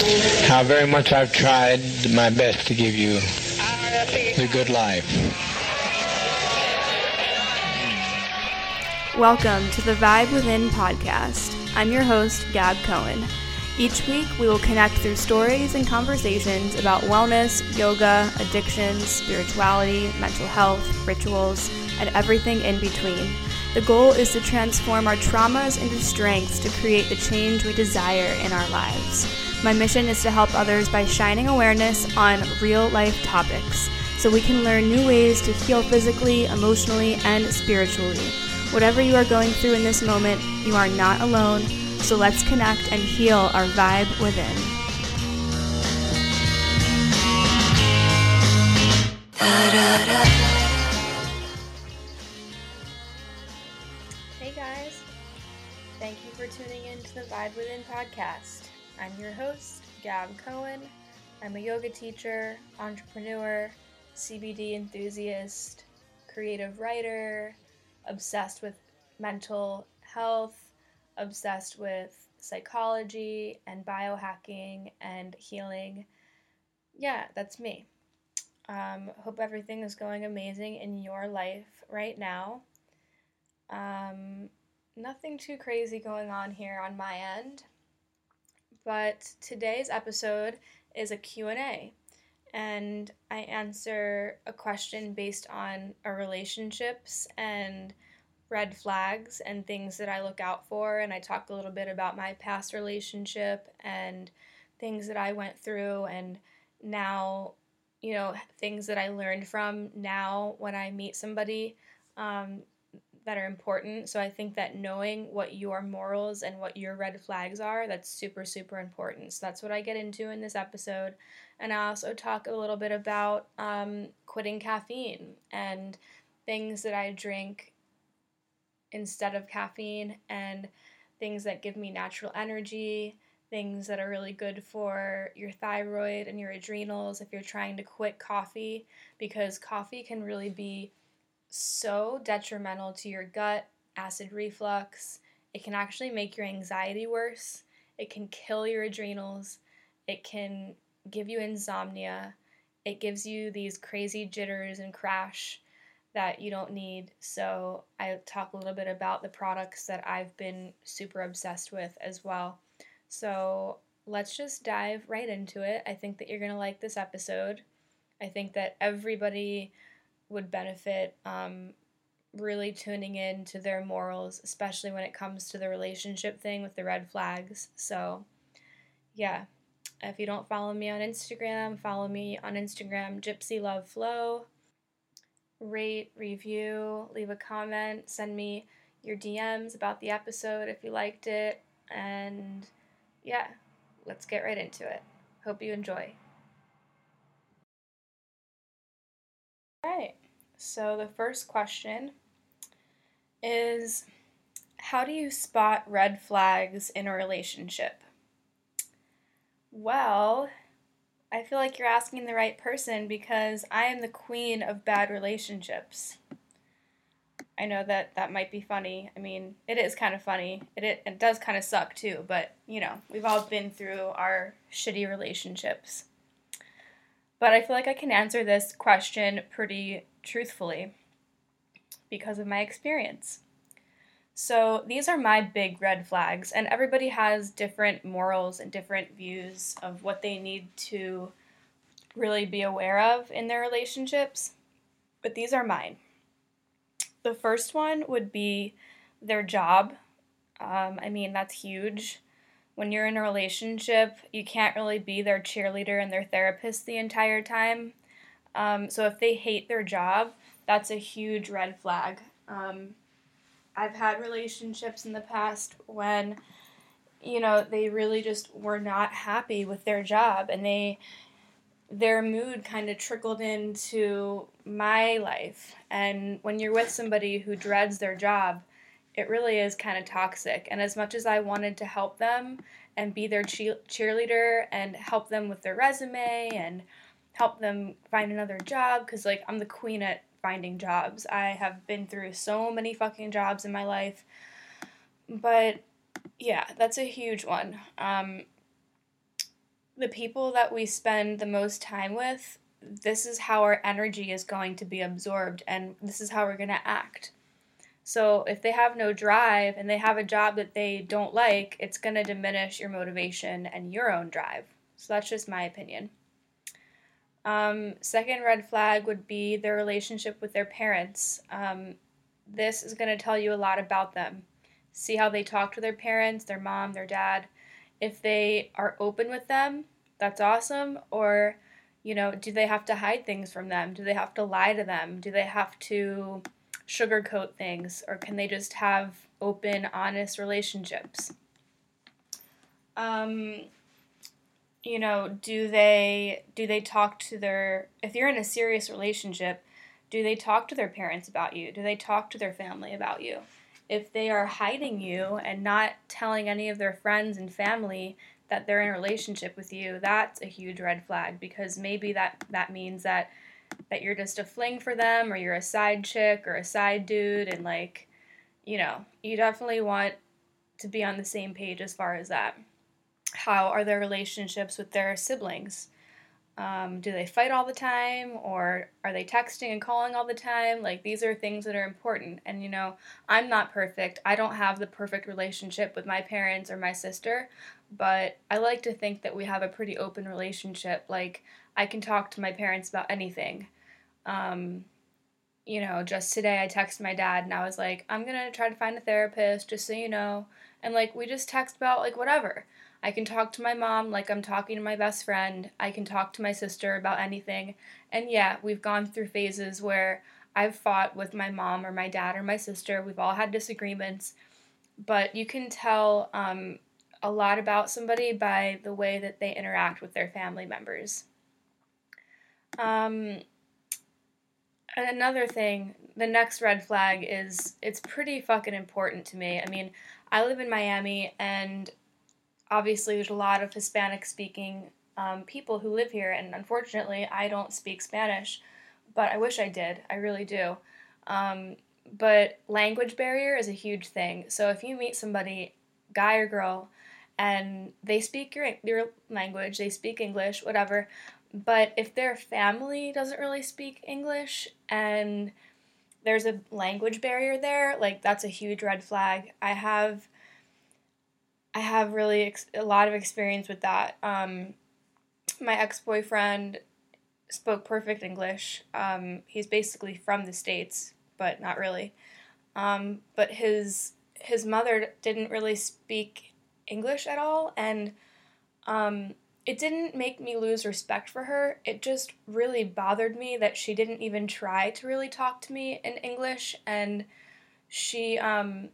How very much I've tried my best to give you the good life. Welcome to the Vibe Within podcast. I'm your host, Gab Cohen. Each week, we will connect through stories and conversations about wellness, yoga, addictions, spirituality, mental health, rituals, and everything in between. The goal is to transform our traumas into strengths to create the change we desire in our lives. My mission is to help others by shining awareness on real life topics so we can learn new ways to heal physically, emotionally, and spiritually Whatever you are going through in this moment, you are not alone, so let's connect and heal our vibe within. Hey guys, thank you for tuning in to the Vibe Within podcast. I'm your host, Gab Cohen. I'm a yoga teacher, entrepreneur, CBD enthusiast, creative writer, obsessed with mental health, obsessed with psychology and biohacking and healing. Yeah, that's me. Um, hope everything is going amazing in your life right now. Um, nothing too crazy going on here on my end, but today's episode is a Q&A and I answer a question based on our relationships and red flags and things that I look out for. And I talk a little bit about my past relationship and things that I went through, and now, you know, things that I learned from now when I meet somebody um, that are important. So I think that knowing what your morals and what your red flags are, that's super, super important. So that's what I get into in this episode. And I also talk a little bit about um, quitting caffeine and things that I drink instead of caffeine and things that give me natural energy, things that are really good for your thyroid and your adrenals if you're trying to quit coffee, because coffee can really be so detrimental to your gut, acid reflux. It can actually make your anxiety worse. It can kill your adrenals. It can give you insomnia. It gives you these crazy jitters and crash that you don't need. So, I talk a little bit about the products that I've been super obsessed with as well. So, let's just dive right into it. I think that you're going to like this episode. I think that everybody would benefit um, really tuning in to their morals, especially when it comes to the relationship thing with the red flags. So, yeah, if you don't follow me on Instagram, follow me on Instagram, Gypsy Love Flow. Rate, review, leave a comment, send me your DMs about the episode if you liked it. And yeah, let's get right into it. Hope you enjoy. All right, so the first question is How do you spot red flags in a relationship? Well, I feel like you're asking the right person because I am the queen of bad relationships. I know that that might be funny. I mean, it is kind of funny. It, it, it does kind of suck too, but you know, we've all been through our shitty relationships. But I feel like I can answer this question pretty truthfully because of my experience. So these are my big red flags, and everybody has different morals and different views of what they need to really be aware of in their relationships. But these are mine. The first one would be their job. Um, I mean, that's huge. When you're in a relationship, you can't really be their cheerleader and their therapist the entire time. Um, so if they hate their job, that's a huge red flag. Um, I've had relationships in the past when, you know, they really just were not happy with their job and they their mood kind of trickled into my life. And when you're with somebody who dreads their job, it really is kind of toxic. And as much as I wanted to help them and be their cheerleader and help them with their resume and help them find another job, because like I'm the queen at finding jobs. I have been through so many fucking jobs in my life. But yeah, that's a huge one. Um, the people that we spend the most time with, this is how our energy is going to be absorbed and this is how we're going to act. So if they have no drive and they have a job that they don't like, it's going to diminish your motivation and your own drive. So that's just my opinion. Um, second red flag would be their relationship with their parents. Um, this is going to tell you a lot about them. See how they talk to their parents, their mom, their dad. If they are open with them, that's awesome. Or, you know, do they have to hide things from them? Do they have to lie to them? Do they have to sugarcoat things? Or can they just have open, honest relationships? Um, you know, do they do they talk to their if you're in a serious relationship, do they talk to their parents about you? Do they talk to their family about you? If they are hiding you and not telling any of their friends and family that they're in a relationship with you, that's a huge red flag because maybe that that means that that you're just a fling for them or you're a side chick or a side dude and like you know, you definitely want to be on the same page as far as that how are their relationships with their siblings? Um, do they fight all the time or are they texting and calling all the time? Like, these are things that are important. And, you know, I'm not perfect. I don't have the perfect relationship with my parents or my sister, but I like to think that we have a pretty open relationship. Like, I can talk to my parents about anything. Um, you know, just today I texted my dad and I was like, I'm gonna try to find a therapist, just so you know. And, like, we just text about, like, whatever. I can talk to my mom like I'm talking to my best friend. I can talk to my sister about anything. And yeah, we've gone through phases where I've fought with my mom or my dad or my sister. We've all had disagreements. But you can tell um, a lot about somebody by the way that they interact with their family members. Um, another thing, the next red flag is it's pretty fucking important to me. I mean, I live in Miami and obviously there's a lot of Hispanic speaking um, people who live here, and unfortunately, I don't speak Spanish, but I wish I did. I really do. Um, but language barrier is a huge thing. So if you meet somebody, guy or girl, and they speak your your language, they speak English, whatever, but if their family doesn't really speak English and there's a language barrier there, like that's a huge red flag. I have I have really ex- a lot of experience with that. Um, my ex boyfriend spoke perfect English. Um, he's basically from the states, but not really. Um, but his his mother didn't really speak English at all, and um, it didn't make me lose respect for her. It just really bothered me that she didn't even try to really talk to me in English, and she um,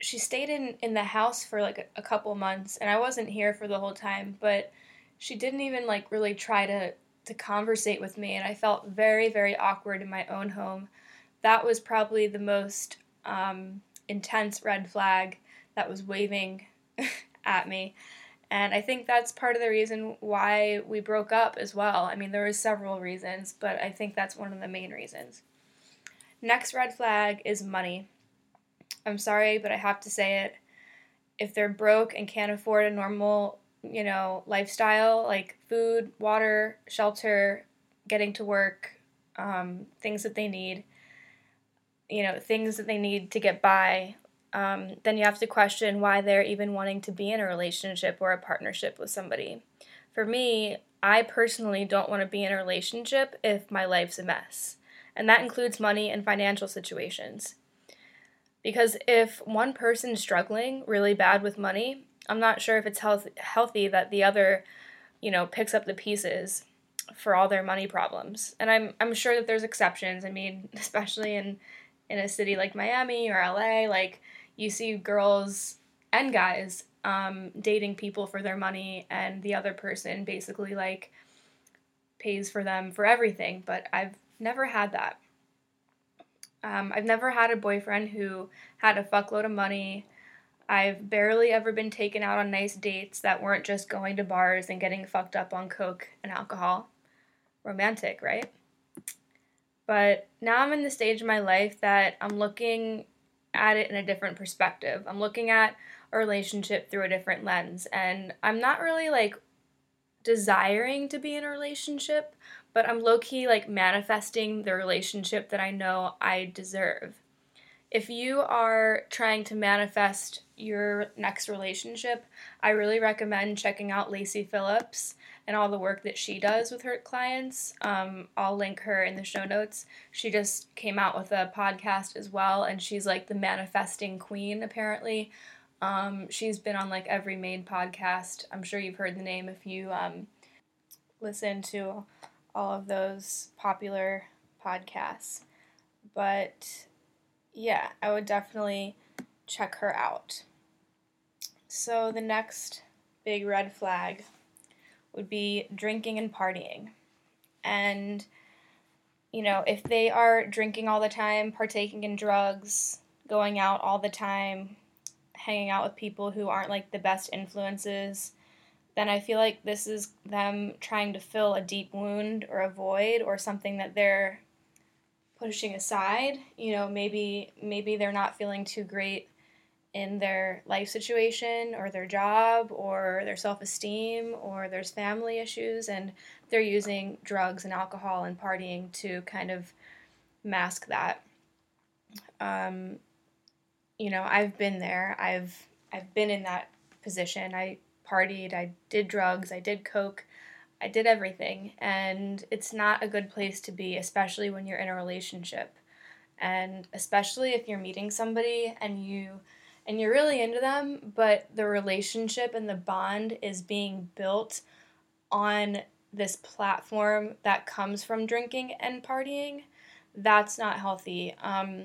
she stayed in in the house for like a, couple months and I wasn't here for the whole time, but she didn't even like really try to to conversate with me and I felt very very awkward in my own home. That was probably the most um, intense red flag that was waving at me. And I think that's part of the reason why we broke up as well. I mean, there was several reasons, but I think that's one of the main reasons. Next red flag is money. I'm sorry, but I have to say it. If they're broke and can't afford a normal, you know, lifestyle like food, water, shelter, getting to work, um, things that they need, you know, things that they need to get by, um, then you have to question why they're even wanting to be in a relationship or a partnership with somebody. For me, I personally don't want to be in a relationship if my life's a mess. And that includes money and financial situations. Because if one person's struggling really bad with money, I'm not sure if it's health- healthy that the other, you know, picks up the pieces for all their money problems. And I'm I'm sure that there's exceptions. I mean, especially in in a city like Miami or LA, like you see girls and guys um, dating people for their money, and the other person basically like pays for them for everything. But I've never had that. Um, I've never had a boyfriend who had a fuckload of money. I've barely ever been taken out on nice dates that weren't just going to bars and getting fucked up on coke and alcohol. Romantic, right? But now I'm in the stage of my life that I'm looking at it in a different perspective. I'm looking at a relationship through a different lens. And I'm not really like desiring to be in a relationship, but I'm low key like manifesting the relationship that I know I deserve. If you are trying to manifest your next relationship, I really recommend checking out Lacy Phillips and all the work that she does with her clients. Um, I'll link her in the show notes. She just came out with a podcast as well, and she's like the manifesting queen, apparently. Um, she's been on like every main podcast. I'm sure you've heard the name if you um, listen to all of those popular podcasts. But yeah, I would definitely check her out. So the next big red flag would be drinking and partying. And, you know, if they are drinking all the time, partaking in drugs, going out all the time, hanging out with people who aren't like the best influences, then I feel like this is them trying to fill a deep wound or a void or something that they're pushing aside. You know, maybe maybe they're not feeling too great in their life situation or their job or their self-esteem or there's family issues and they're using drugs and alcohol and partying to kind of mask that. Um, you know, I've been there. I've I've been in that position. I partied, I did drugs, I did coke, I did everything, and it's not a good place to be, especially when you're in a relationship. And especially if you're meeting somebody and you and you're really into them, but the relationship and the bond is being built on this platform that comes from drinking and partying, that's not healthy. Um,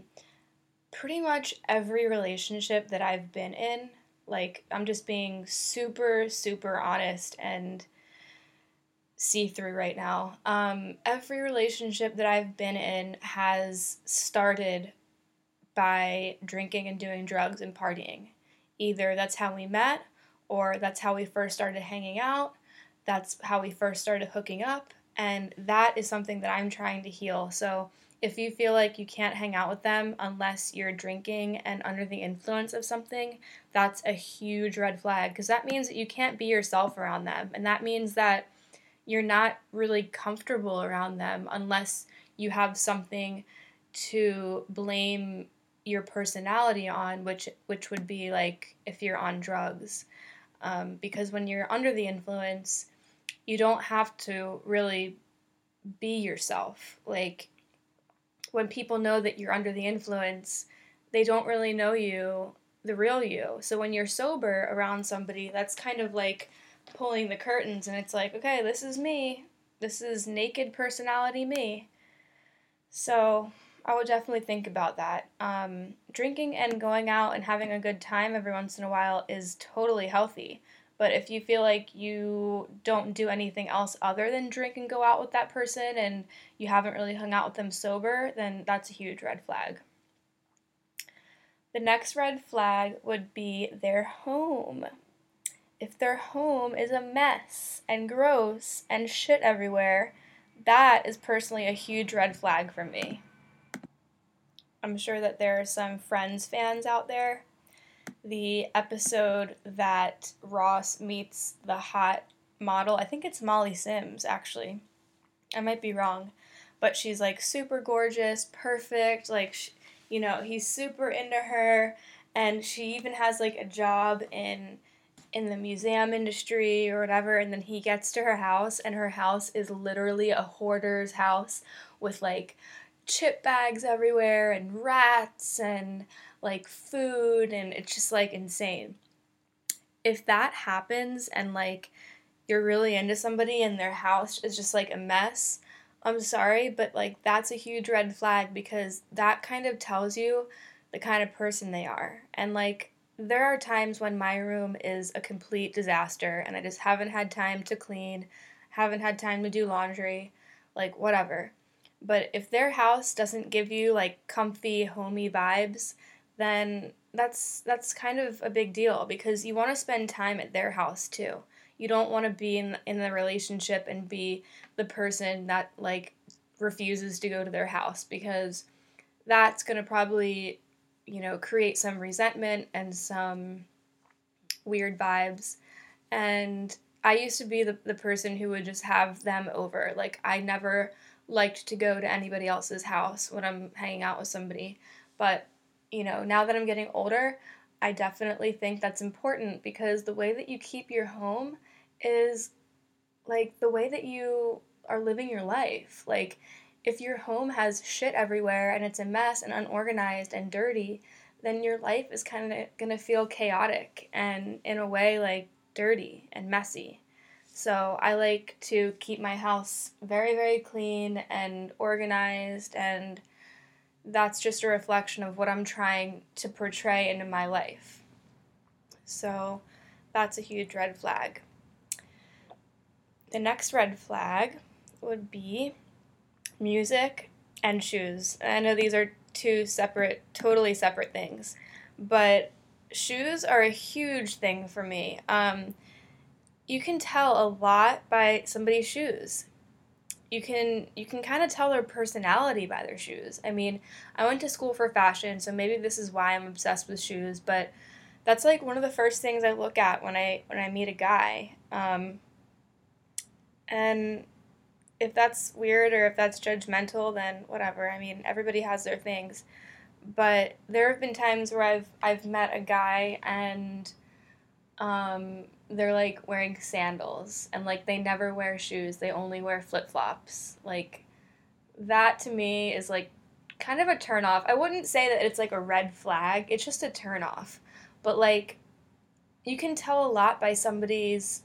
pretty much every relationship that I've been in like, I'm just being super, super honest and see through right now. Um, every relationship that I've been in has started by drinking and doing drugs and partying. Either that's how we met, or that's how we first started hanging out, that's how we first started hooking up, and that is something that I'm trying to heal. So, if you feel like you can't hang out with them unless you're drinking and under the influence of something, that's a huge red flag because that means that you can't be yourself around them. And that means that you're not really comfortable around them unless you have something to blame your personality on, which which would be like if you're on drugs. Um, because when you're under the influence, you don't have to really be yourself. Like when people know that you're under the influence, they don't really know you, the real you. So when you're sober around somebody, that's kind of like pulling the curtains and it's like, okay, this is me. This is naked personality me. So I would definitely think about that. Um, drinking and going out and having a good time every once in a while is totally healthy. But if you feel like you don't do anything else other than drink and go out with that person and you haven't really hung out with them sober, then that's a huge red flag. The next red flag would be their home. If their home is a mess and gross and shit everywhere, that is personally a huge red flag for me. I'm sure that there are some Friends fans out there the episode that Ross meets the hot model. I think it's Molly Sims, actually. I might be wrong. But she's like super gorgeous, perfect. Like, she, you know, he's super into her. And she even has like a job in in the museum industry or whatever and then he gets to her house and her house is literally a hoarder's house with like chip bags everywhere and rats and like food and it's just like insane. if that happens and like you're really into somebody and their house is just like a mess, I'm sorry, but like that's a huge red flag because that kind of tells you the kind of person they are. And like there are times when my room is a complete disaster and I just haven't had time to clean, haven't had time to do laundry, like whatever. But if their house doesn't give you like comfy, homey vibes, then that's that's kind of a big deal because you want to spend time at their house too. You don't want to be in in the relationship and be the person that like refuses to go to their house because that's going to probably you know, create some resentment and some weird vibes. And I used to be the, the person who would just have them over. Like, I never liked to go to anybody else's house when I'm hanging out with somebody. But, you know, now that I'm getting older, I definitely think that's important because the way that you keep your home is like the way that you are living your life. Like, if your home has shit everywhere and it's a mess and unorganized and dirty, then your life is kind of going to feel chaotic and, in a way, like dirty and messy. So I like to keep my house very, very clean and organized, and that's just a reflection of what I'm trying to portray into my life. So that's a huge red flag. The next red flag would be music and shoes. I know these are two separate, totally separate things, but shoes are a huge thing for me. Um, you can tell a lot by somebody's shoes. You can you can kind of tell their personality by their shoes. I mean, I went to school for fashion, so maybe this is why I'm obsessed with shoes. But that's like one of the first things I look at when I when I meet a guy. Um, and if that's weird or if that's judgmental, then whatever. I mean, everybody has their things. But there have been times where I've I've met a guy and um, they're like wearing sandals and like they never wear shoes. They only wear flip flops. Like that to me is like kind of a turn off. I wouldn't say that it's like a red flag. It's just a turn off. But like you can tell a lot by somebody's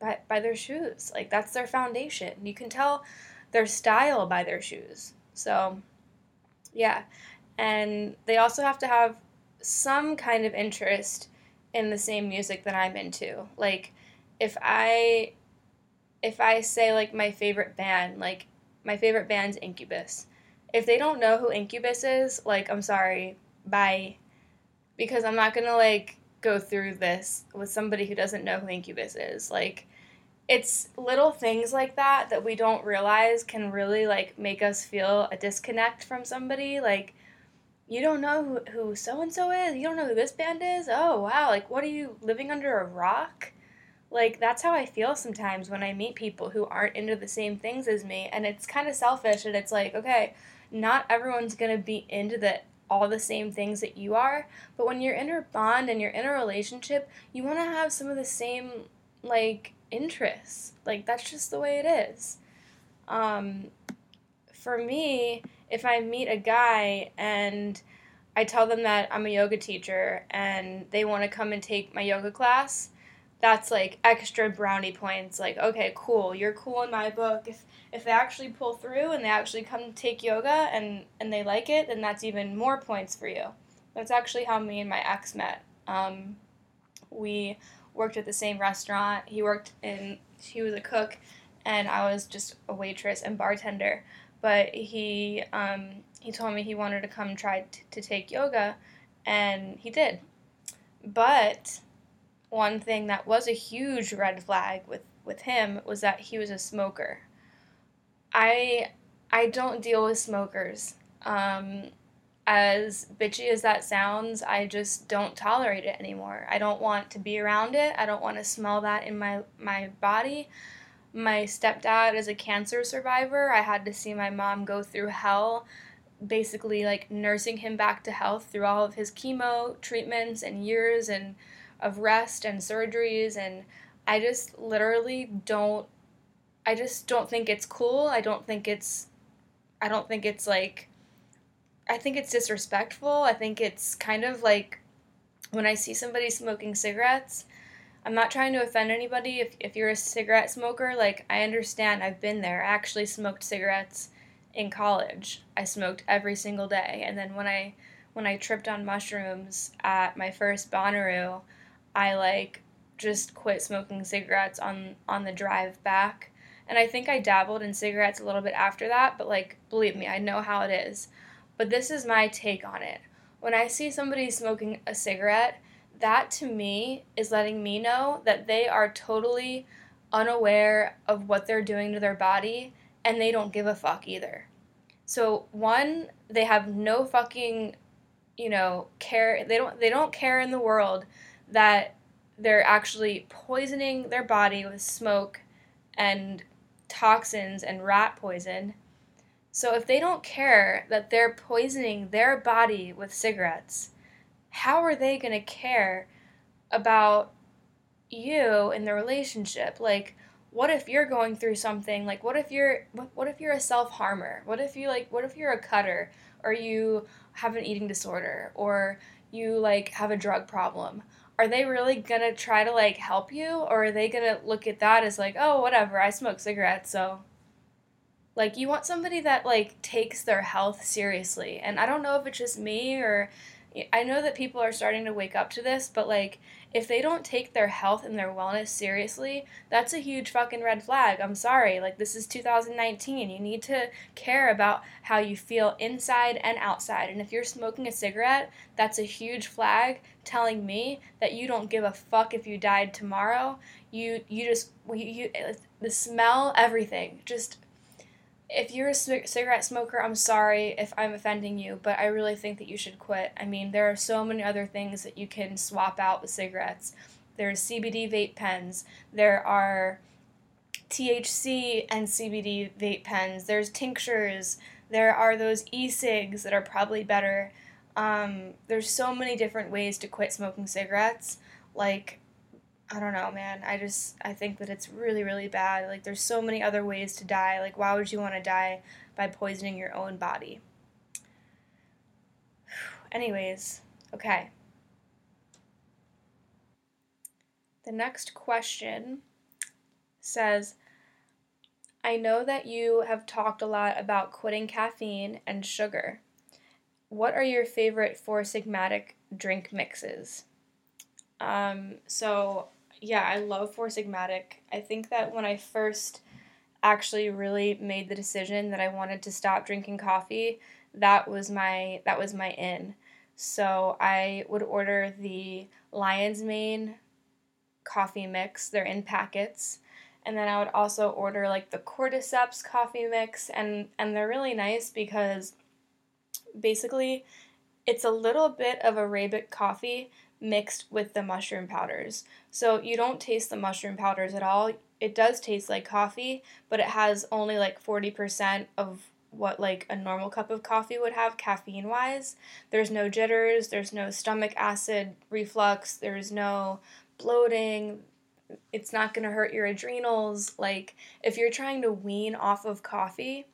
by, by their shoes. Like that's their foundation. You can tell their style by their shoes. So, yeah. And they also have to have some kind of interest in the same music that I'm into. Like if I if I say like my favorite band, like my favorite band's Incubus. If they don't know who Incubus is, like I'm sorry, bye. Because I'm not going to like go through this with somebody who doesn't know who Incubus is. Like it's little things like that that we don't realize can really like make us feel a disconnect from somebody like you don't know who, so-and-so is you don't know who this band is oh wow like what are you living under a rock like that's how i feel sometimes when i meet people who aren't into the same things as me and it's kind of selfish and it's like okay not everyone's going to be into the all the same things that you are but when you're in a bond and you're in a relationship you want to have some of the same like interests. Like that's just the way it is. Um, for me, if I meet a guy and I tell them that I'm a yoga teacher and they want to come and take my yoga class, that's like extra brownie points. Like, okay, cool, you're cool in my book. If if they actually pull through and they actually come take yoga and and they like it, then that's even more points for you. That's actually how me and my ex met. Um, we worked at the same restaurant. He worked in, he was a cook, and I was just a waitress and bartender. But he, um, he told me he wanted to come try t- to take yoga, and he did. But one thing that was a huge red flag with, with him was that he was a smoker. I I don't deal with smokers. Um, as bitchy as that sounds, I just don't tolerate it anymore. I don't want to be around it. I don't want to smell that in my my body. My stepdad is a cancer survivor. I had to see my mom go through hell basically like nursing him back to health through all of his chemo treatments and years and of rest and surgeries and I just literally don't I just don't think it's cool. I don't think it's I don't think it's like I think it's disrespectful. I think it's kind of like when I see somebody smoking cigarettes, I'm not trying to offend anybody. If, if you're a cigarette smoker, like, I understand. I've been there. I actually smoked cigarettes in college. I smoked every single day. And then when I when I tripped on mushrooms at my first Bonnaroo, I like just quit smoking cigarettes on on the drive back. And I think I dabbled in cigarettes a little bit after that, but like believe me, I know how it is. But this is my take on it. When I see somebody smoking a cigarette, that to me is letting me know that they are totally unaware of what they're doing to their body and they don't give a fuck either. So one, they have no fucking, you know, care. They don't they don't care in the world that they're actually poisoning their body with smoke and toxins and rat poison. So if they don't care that they're poisoning their body with cigarettes, how are they going to care about you in the relationship? Like what if you're going through something? Like what if you're what if you're a self-harmer? What if you like what if you're a cutter or you have an eating disorder or you like have a drug problem? Are they really to try to like help you or are they to look at that as like, "Oh, whatever, I smoke cigarettes, so like you want somebody that like takes their health seriously. And I don't know if it's just me or I know that people are starting to wake up to this, but like if they don't take their health and their wellness seriously, that's a huge fucking red flag. I'm sorry. Like this is 2019. You need to care about how you feel inside and outside. And if you're smoking a cigarette, that's a huge flag telling me that you don't give a fuck if you died tomorrow. You you just you, you uh, the smell everything. Just if you're a cigarette smoker, I'm sorry if I'm offending you, but I really think that you should quit. I mean, there are so many other things that you can swap out with cigarettes. There's CBD vape pens. There are THC and CBD vape pens. There's tinctures. There are those e-cigs that are probably better. Um, there's so many different ways to quit smoking cigarettes. Like I don't know, man. I just I think that it's really really bad. Like there's so many other ways to die. Like why would you want to die by poisoning your own body? Anyways, okay. The next question says I know that you have talked a lot about quitting caffeine and sugar. What are your favorite Four Sigmatic drink mixes? Um, so yeah, I love Four Sigmatic. I think that when I first actually really made the decision that I wanted to stop drinking coffee, that was my that was my in. So I would order the Lion's Mane coffee mix. They're in packets. And then I would also order like the Cordyceps coffee mix and and they're really nice because basically it's a little bit of Arabic coffee mixed with the mushroom powders. So you don't taste the mushroom powders at all. It does taste like coffee, but it has only like 40% of what like a normal cup of coffee would have caffeine wise. There's no jitters, there's no stomach acid reflux, there's no bloating. It's not going to hurt your adrenals. Like if you're trying to wean off of coffee,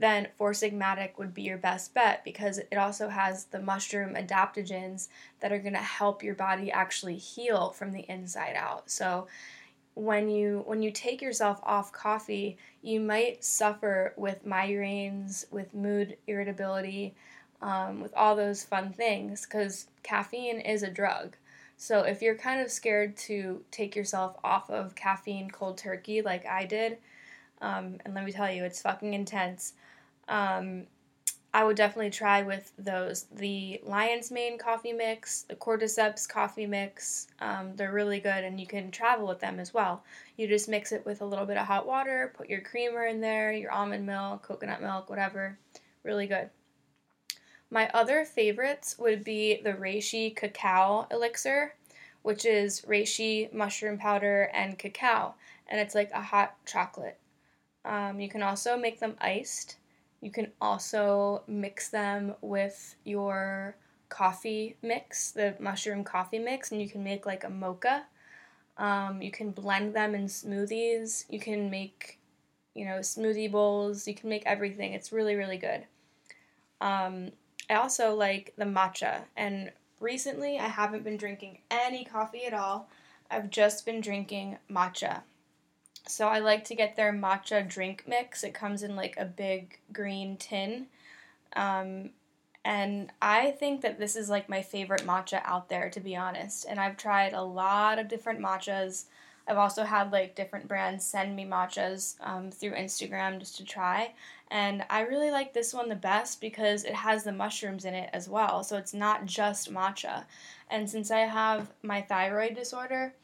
then Four Sigmatic would be your best bet because it also has the mushroom adaptogens that are going to help your body actually heal from the inside out. So when you when you take yourself off coffee, you might suffer with migraines, with mood irritability, um, with all those fun things because caffeine is a drug. So if you're kind of scared to take yourself off of caffeine cold turkey like I did, um, and let me tell you, it's fucking intense. Um, I would definitely try with those. The Lion's Mane coffee mix, the Cordyceps coffee mix, um, they're really good and you can travel with them as well. You just mix it with a little bit of hot water, put your creamer in there, your almond milk, coconut milk, whatever. Really good. My other favorites would be the Reishi cacao elixir, which is reishi mushroom powder and cacao, and it's like a hot chocolate. Um, you can also make them iced. You can also mix them with your coffee mix, the mushroom coffee mix, and you can make like a mocha. Um, you can blend them in smoothies. You can make, you know, smoothie bowls. You can make everything. It's really, really good. Um, I also like the matcha, and recently I haven't been drinking any coffee at all. I've just been drinking matcha. So I like to get their matcha drink mix. It comes in like a big green tin. Um, and I think that this is like my favorite matcha out there, to be honest. And I've tried a lot of different matchas. I've also had like different brands send me matchas um, through Instagram just to try. And I really like this one the best because it has the mushrooms in it as well. So it's not just matcha. And since I have my thyroid disorder,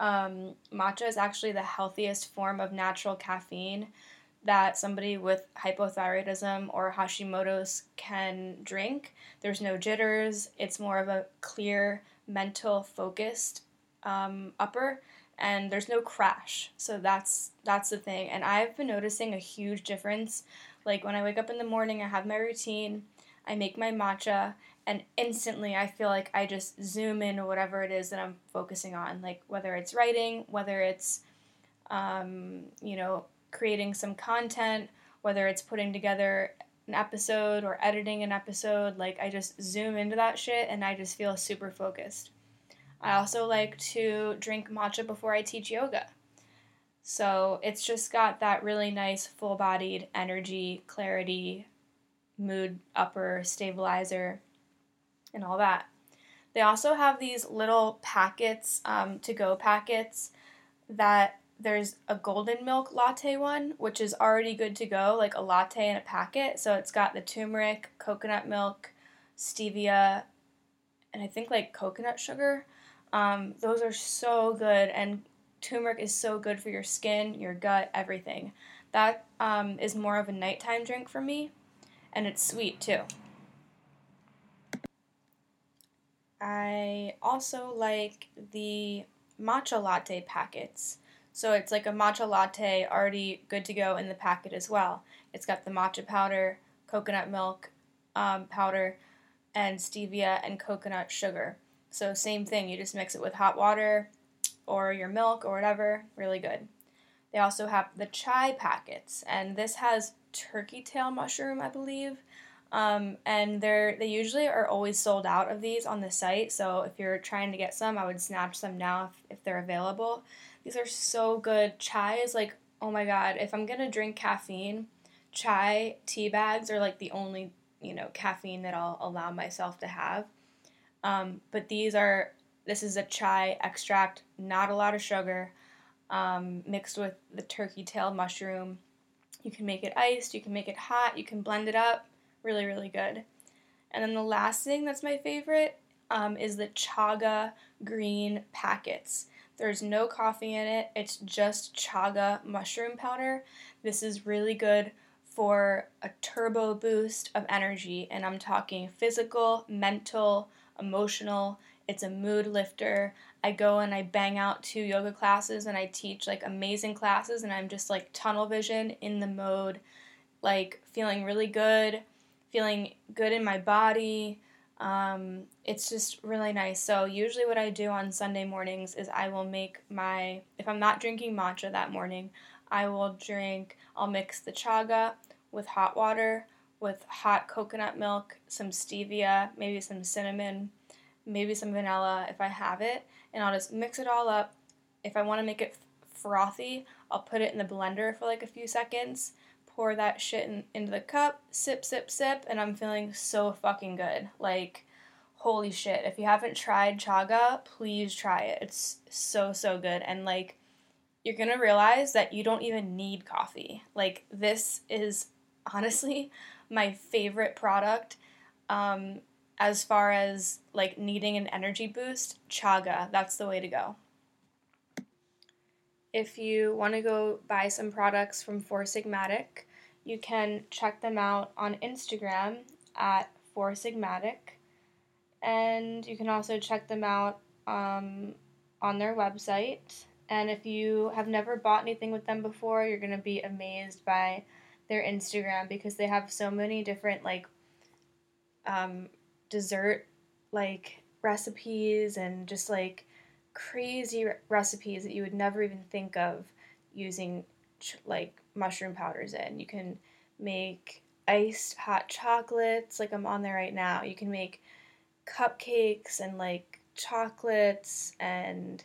um, matcha is actually the healthiest form of natural caffeine that somebody with hypothyroidism or Hashimoto's can drink. There's no jitters, it's more of a clear, mental, focused um, upper. And there's no crash, so that's that's the thing. And I've been noticing a huge difference. Like when I wake up in the morning, I have my routine, I make my matcha, and instantly I feel like I just zoom in or whatever it is that I'm focusing on. Like whether it's writing, whether it's um, you know creating some content, whether it's putting together an episode or editing an episode, like I just zoom into that shit and I just feel super focused. I also like to drink matcha before I teach yoga. So it's just got that really nice full bodied energy, clarity, mood upper, stabilizer, and all that. They also have these little packets, um, to go packets, that there's a golden milk latte one, which is already good to go, like a latte in a packet. So it's got the turmeric, coconut milk, stevia, and I think like coconut sugar. Um, those are so good, and turmeric is so good for your skin, your gut, everything. That um, is more of a nighttime drink for me, and it's sweet too. I also like the matcha latte packets. So it's like a matcha latte already good to go in the packet as well. It's got the matcha powder, coconut milk um, powder, and stevia and coconut sugar. So same thing, you just mix it with hot water or your milk or whatever, really good. They also have the chai packets, and this has turkey tail mushroom, I believe. Um, and they're they usually are always sold out of these on the site. So if you're trying to get some, I would snatch them now if, if they're available. These are so good. Chai is like, oh my god, if I'm gonna drink caffeine, chai tea bags are like the only, you know, caffeine that I'll allow myself to have. Um, but these are, this is a chai extract, not a lot of sugar, um, mixed with the turkey tail mushroom. You can make it iced, you can make it hot, you can blend it up. Really, really good. And then the last thing that's my favorite um, is the chaga green packets. There's no coffee in it, it's just chaga mushroom powder. This is really good for a turbo boost of energy, and I'm talking physical, mental, emotional. It's a mood lifter. I go and I bang out two yoga classes and I teach like amazing classes, and I'm just like tunnel vision in the mode, like feeling really good, feeling good in my body, um, it's just really nice. So usually what I do on Sunday mornings is I will make my if I'm not drinking matcha that morning, I will drink I'll mix the chaga with hot water with hot coconut milk, some stevia, maybe some cinnamon, maybe some vanilla if I have it, and I'll just mix it all up. If I want to make it frothy, I'll put it in the blender for like a few seconds pour that shit in, into the cup, sip, sip, sip, and I'm feeling so fucking good. Like, holy shit. If you haven't tried chaga, please try it. It's so, so good. And, like, you're gonna realize that you don't even need coffee. Like, this is honestly my favorite product. Um, as far as like needing an energy boost, chaga, that's the way to go. If you want to go buy some products from Four Sigmatic, you can check them out on Instagram at Four Sigmatic, and you can also check them out um, on their website. And if you have never bought anything with them before, you're gonna be amazed by their Instagram because they have so many different like um, dessert like recipes and just like crazy re- recipes that you would never even think of using ch- like mushroom powders in. You can make iced hot chocolates, like I'm on there right now. You can make cupcakes and like chocolates and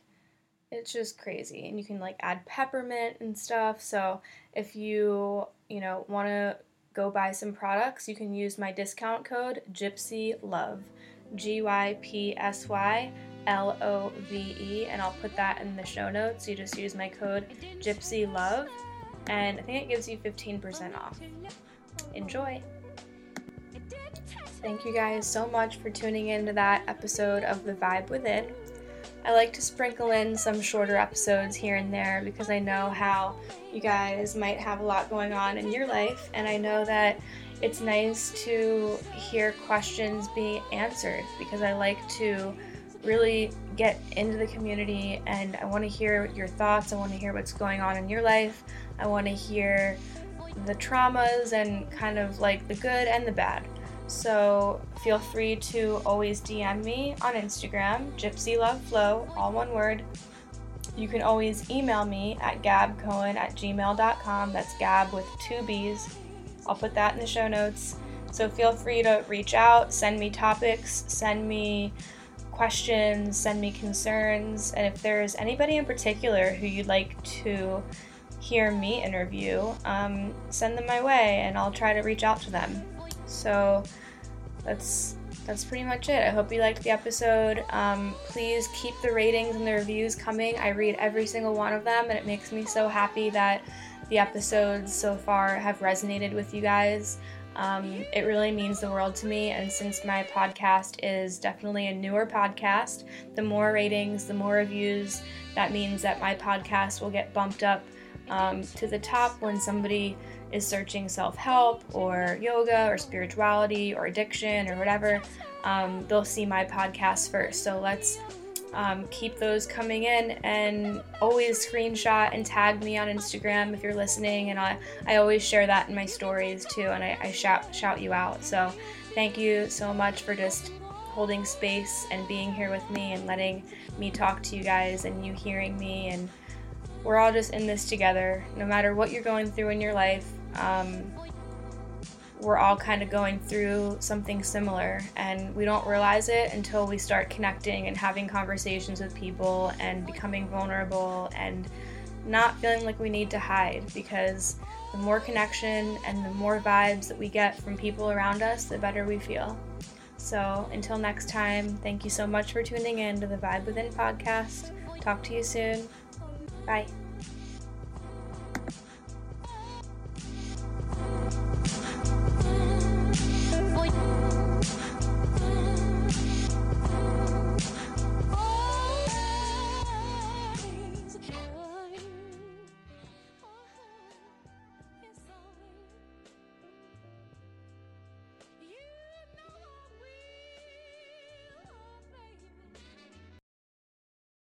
it's just crazy. And you can like add peppermint and stuff. So if you, you know, want to go buy some products, you can use my discount code Gypsy Love. G Y P S Y L O V E, and I'll put that in the show notes. You just use my code Gypsy Love, and I think it gives you 15% off. Enjoy! Thank you guys so much for tuning into that episode of The Vibe Within. I like to sprinkle in some shorter episodes here and there because I know how you guys might have a lot going on in your life, and I know that it's nice to hear questions be answered because I like to really get into the community and I want to hear your thoughts. I want to hear what's going on in your life. I want to hear the traumas and kind of like the good and the bad. So feel free to always DM me on Instagram, Gypsy Love Flow, all one word. You can always email me at gabcohen at gmail.com. That's gab with two B's. I'll put that in the show notes. So feel free to reach out, send me topics, send me questions, send me concerns, and if there's anybody in particular who you'd like to hear me interview, um, send them my way and I'll try to reach out to them. So that's that's pretty much it. I hope you liked the episode. Um, please keep the ratings and the reviews coming. I read every single one of them, and it makes me so happy that the episodes so far have resonated with you guys. Um, it really means the world to me. And since my podcast is definitely a newer podcast, the more ratings, the more reviews, that means that my podcast will get bumped up um, to the top when somebody is searching self help or yoga or spirituality or addiction or whatever. Um, they'll see my podcast first. So let's um, keep those coming in and always screenshot and tag me on Instagram if you're listening. And I, I always share that in my stories too, and I, I shout shout you out. So thank you so much for just holding space and being here with me and letting me talk to you guys and you hearing me and we're all just in this together no matter what you're going through in your life um, we're all kind of going through something similar and we don't realize it until we start connecting and having conversations with people and becoming vulnerable and not feeling like we need to hide because the more connection and the more vibes that we get from people around us, the better we feel. So until next time, thank you so much for tuning in to the Vibe Within podcast. Talk to you soon. Bye.